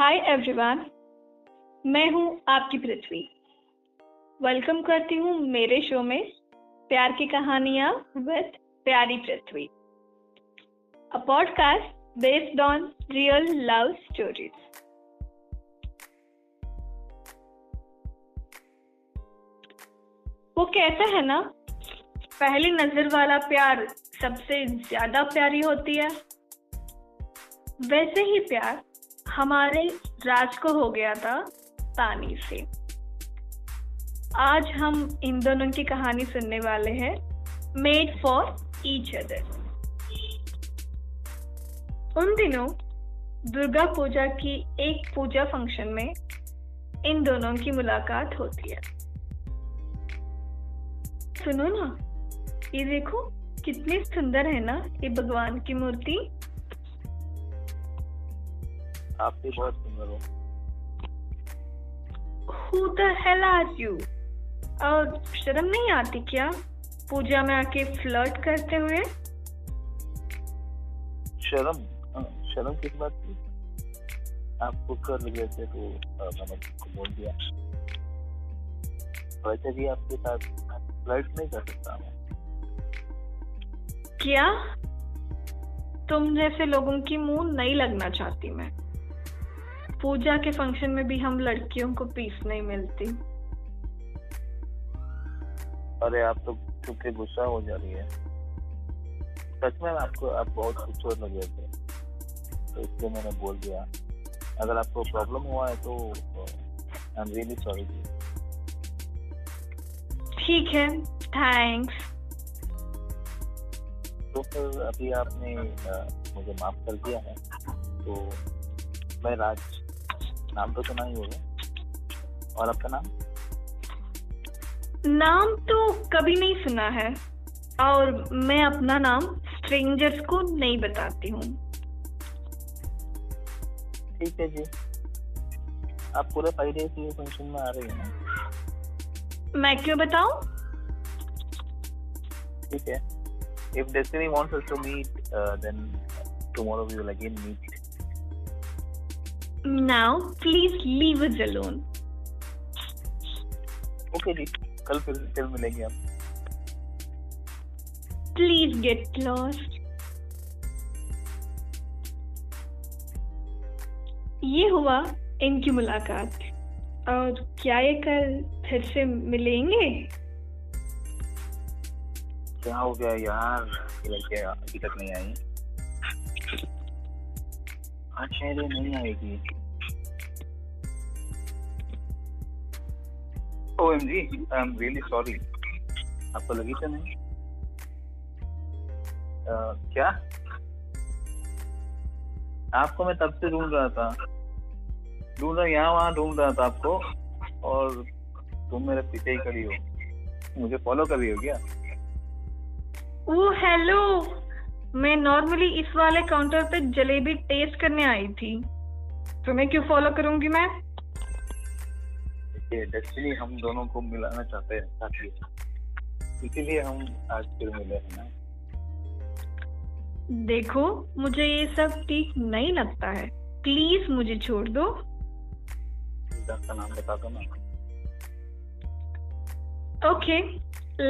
Hi everyone मैं हूँ आपकी पृथ्वी। वेलकम करती हूँ मेरे शो में प्यार की कहानियाँ विद प्यारी Prithvi. A podcast based on real love stories वो कहते हैं ना, पहली नज़र वाला प्यार सबसे ज़्यादा प्यारी होती है। वैसे ही प्यार हमारे राज को हो गया था तानी से। आज हम इन दोनों की कहानी सुनने वाले हैं। मेड फॉर ईच अदर उन दिनों दुर्गा पूजा की एक पूजा फ़ंक्शन में इन दोनों की मुलाकात होती है। सुनो ना, ये देखो कितनी सुंदर है ना, ये भगवान की मूर्ति। आप भी बहुत सुंदर हो। Who the hell are you? और शर्म नहीं आती क्या? पूजा में आके फ्लर्ट करते हुए? शर्म शर्म किस बात की आपको कर लगे थे तो मैंने आपको बोल दिया। वैसे भी आपके साथ फ़्लाइट नहीं कर सकता मैं। क्या? तुम जैसे लोगों की मुँह नहीं लगना चाहती मैं। पूजा के फ़ंक्शन में भी हम लड़कियों को पीस नहीं मिलती। अरे आप तो चुप के गुस्सा हो जा रही है। सच में आपको आप बहुत खूबसूरत लग रहे थे। तो इसलिए मैंने बोल दिया। अगर आपको प्रॉब्लम हुआ है तो आई एम रियली सॉरी ठीक है थैंक्स तो फिर अभी आपने मुझे माफ़ कर दिया है। तो मैं राज नाम तो सुना ही होगा। और आपका नाम? नाम तो कभी नहीं सुना है। और मैं अपना नाम स्ट्रेंजर्स को नहीं बताती हूँ। ठीक है जी। आप पूरे फाइव डेज़ के फ़ंक्शन में आ रही हैं। ना मैं क्यों बताऊँ? ठीक है। If destiny wants us to meet uh, then tomorrow we will again meet. Now please leave us alone okay जी. कल फिर फिर मिलेंगे हम. प्लीज़ गेट लॉस्ट ये हुआ इनकी मुलाकात. और क्या ये कल फिर से मिलेंगे? क्या हो गया यार? लड़के अभी तक नहीं आई ये नहीं आएगी। O M G I am really sorry आपको लगी तो नहीं? अ, क्या? आपको मैं तब से ढूंढ रहा था। ढूंढ रहा यहाँ वहाँ ढूंढ रहा था आपको। और तुम मेरे पीछे ही खड़ी हो। मुझे फॉलो कर हो क्या? ओ हेलो मैं नॉर्मली इस वाले काउंटर पे जलेबी टेस्ट करने आई थी। तुम्हें क्यों फॉलो करूँगी मैं? ये डेस्टिनी हम दोनों को मिलाना चाहते हैं साथ इसीलिए हम आज फिर मिले हैं ना। देखो मुझे ये सब ठीक नहीं लगता है। प्लीज़ मुझे छोड़ दो। का नाम बता दो ना। Okay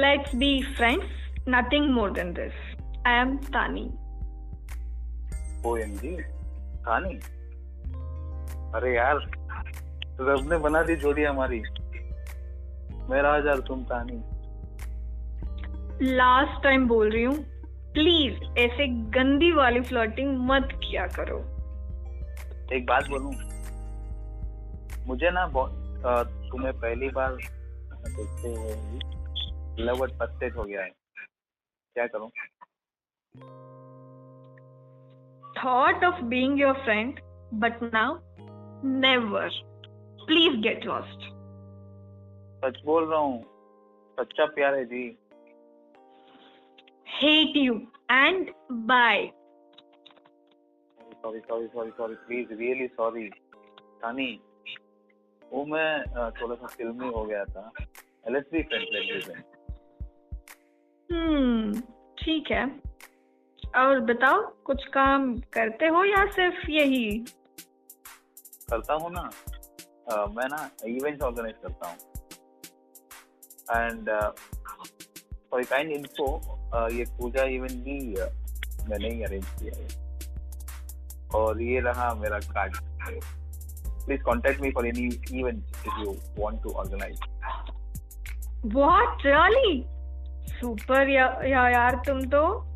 let's be friends nothing more than this I am Tani. O M जी कहानी अरे यार रब ने बना दी जोड़ी हमारी। मेरा हज़ार तुम कहानी लास्ट टाइम बोल रही हूँ प्लीज़ ऐसे गंदी वाली फ्लर्टिंग मत किया करो। एक बात बोलूँ? मुझे ना तुम्हें पहली बार देखते हुए लव एट हो गया है। क्या करूँ? Thought of being your friend but now never. Please get lost. सच बोल रहा हूँ। सच्चा प्यार है जी। Hate you and bye. Sorry sorry sorry sorry please really sorry Tani वो मैं थोड़ा सा फिल्मी हो गया था। Let's be friends let's be hmm ठीक है। और बताओ कुछ काम करते हो या सिर्फ़ यही? करता हूँ ना। uh, मैं ना इवेंट्स ऑर्गेनाइज करता हूँ। एंड फॉर काइंड ये पूजा इवेंट भी मैंने ही अरेंज किया है। और ये रहा मेरा card please contact me for any event if you want to organise what really super yeah, yeah यार तुम तो।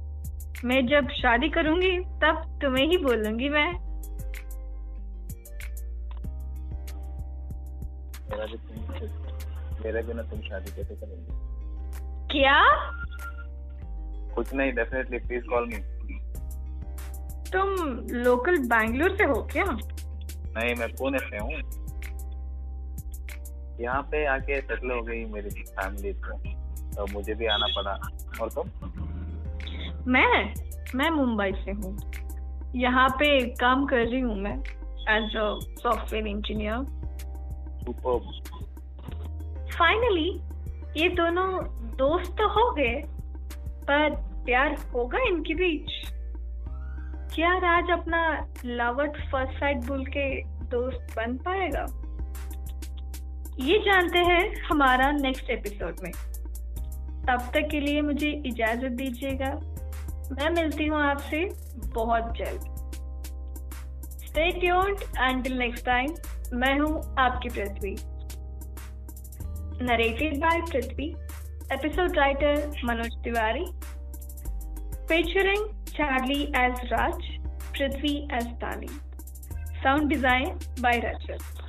मैं जब शादी करूँगी तब तुम्हें ही बोलूँगी मैं। मेरा भी तुम मेरे बिना तुम शादी कैसे करोगे? क्या? कुछ नहीं डेफिनेटली प्लीज़ कॉल मी तुम लोकल बैंगलोर से हो क्या? नहीं मैं पुणे से हूँ। यहाँ पे आके सेटल हो गई मेरी फैमिली तो, तो मुझे भी आना पड़ा। और तुम? मैं? मैं मुंबई से हूँ। यहाँ पे काम कर रही हूँ मैं as a software engineer finally ये दोनों दोस्त तो हो गए पर प्यार होगा इनके बीच। क्या राज अपना लव एट फ़र्स्ट साइड बोल के दोस्त बन पाएगा? ये जानते हैं हमारा नेक्स्ट एपिसोड में। तब तक के लिए मुझे इजाज़त दीजिएगा। मैं मिलती हूँ आपसे बहुत जल्द। Stay tuned until next time मैं हूँ आपकी Prithvi. Narrated by Prithvi episode writer Manoj Tiwari. Featuring Charlie as Raj Prithvi as Tani sound design by रचर्स